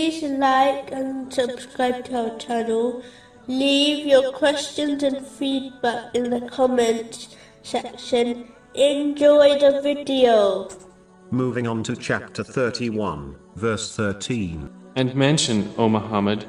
like and subscribe to our channel. Leave your questions and feedback in the comments section. Enjoy the video. Moving on to chapter 31, verse 13. And mention, O Muhammad,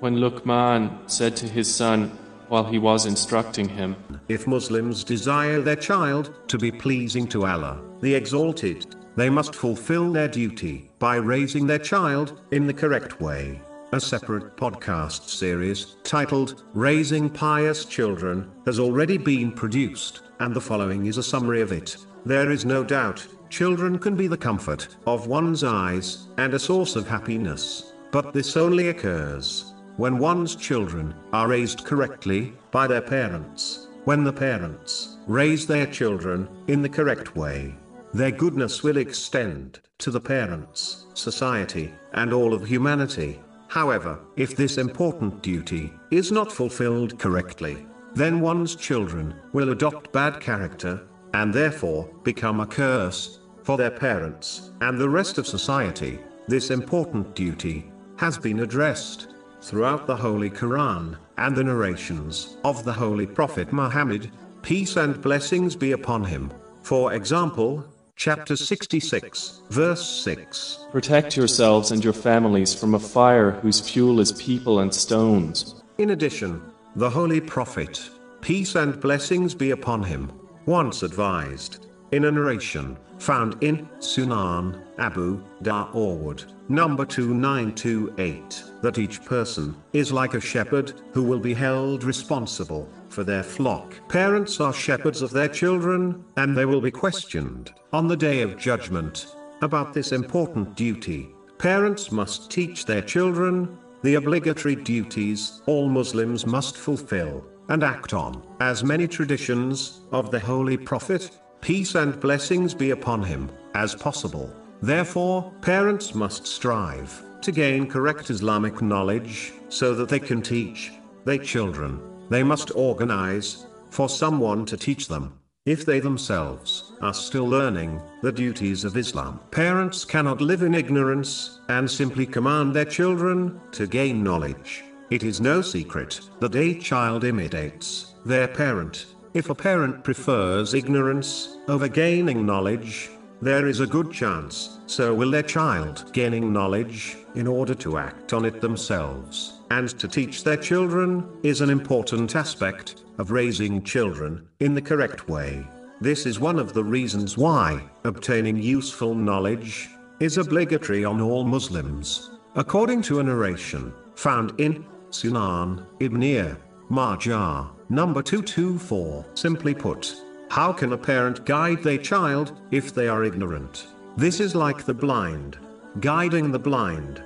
when Luqman said to his son while he was instructing him, If Muslims desire their child to be pleasing to Allah, the Exalted, they must fulfill their duty by raising their child in the correct way. A separate podcast series titled Raising Pious Children has already been produced, and the following is a summary of it. There is no doubt, children can be the comfort of one's eyes and a source of happiness, but this only occurs when one's children are raised correctly by their parents, when the parents raise their children in the correct way. Their goodness will extend to the parents, society, and all of humanity. However, if this important duty is not fulfilled correctly, then one's children will adopt bad character, and therefore become a curse for their parents and the rest of society. This important duty has been addressed throughout the Holy Quran and the narrations of the Holy Prophet Muhammad, peace and blessings be upon him. For example, chapter 66, verse 6. Protect yourselves and your families from a fire whose fuel is people and stones. In addition, the Holy Prophet, peace and blessings be upon him, once advised, in a narration found in Sunan Abu Dawood, number 2928, that each person is like a shepherd who will be held responsible for their flock. Parents are shepherds of their children, and they will be questioned on the day of judgment about this important duty. Parents must teach their children the obligatory duties all Muslims must fulfill and act on, as many traditions of the Holy Prophet, peace and blessings be upon him, as possible. Therefore, parents must strive to gain correct Islamic knowledge so that they can teach their children. They must organize for someone to teach them. If they themselves are still learning the duties of Islam, parents cannot live in ignorance and simply command their children to gain knowledge. It is no secret that a child imitates their parent. If a parent prefers ignorance over gaining knowledge, there is a good chance so will their child gaining knowledge in order to act on it themselves. And to teach their children is an important aspect of raising children in the correct way. This is one of the reasons why obtaining useful knowledge is obligatory on all Muslims. According to a narration found in Sunan Ibn Majah, number 224, simply put, how can a parent guide their child if they are ignorant? This is like the blind guiding the blind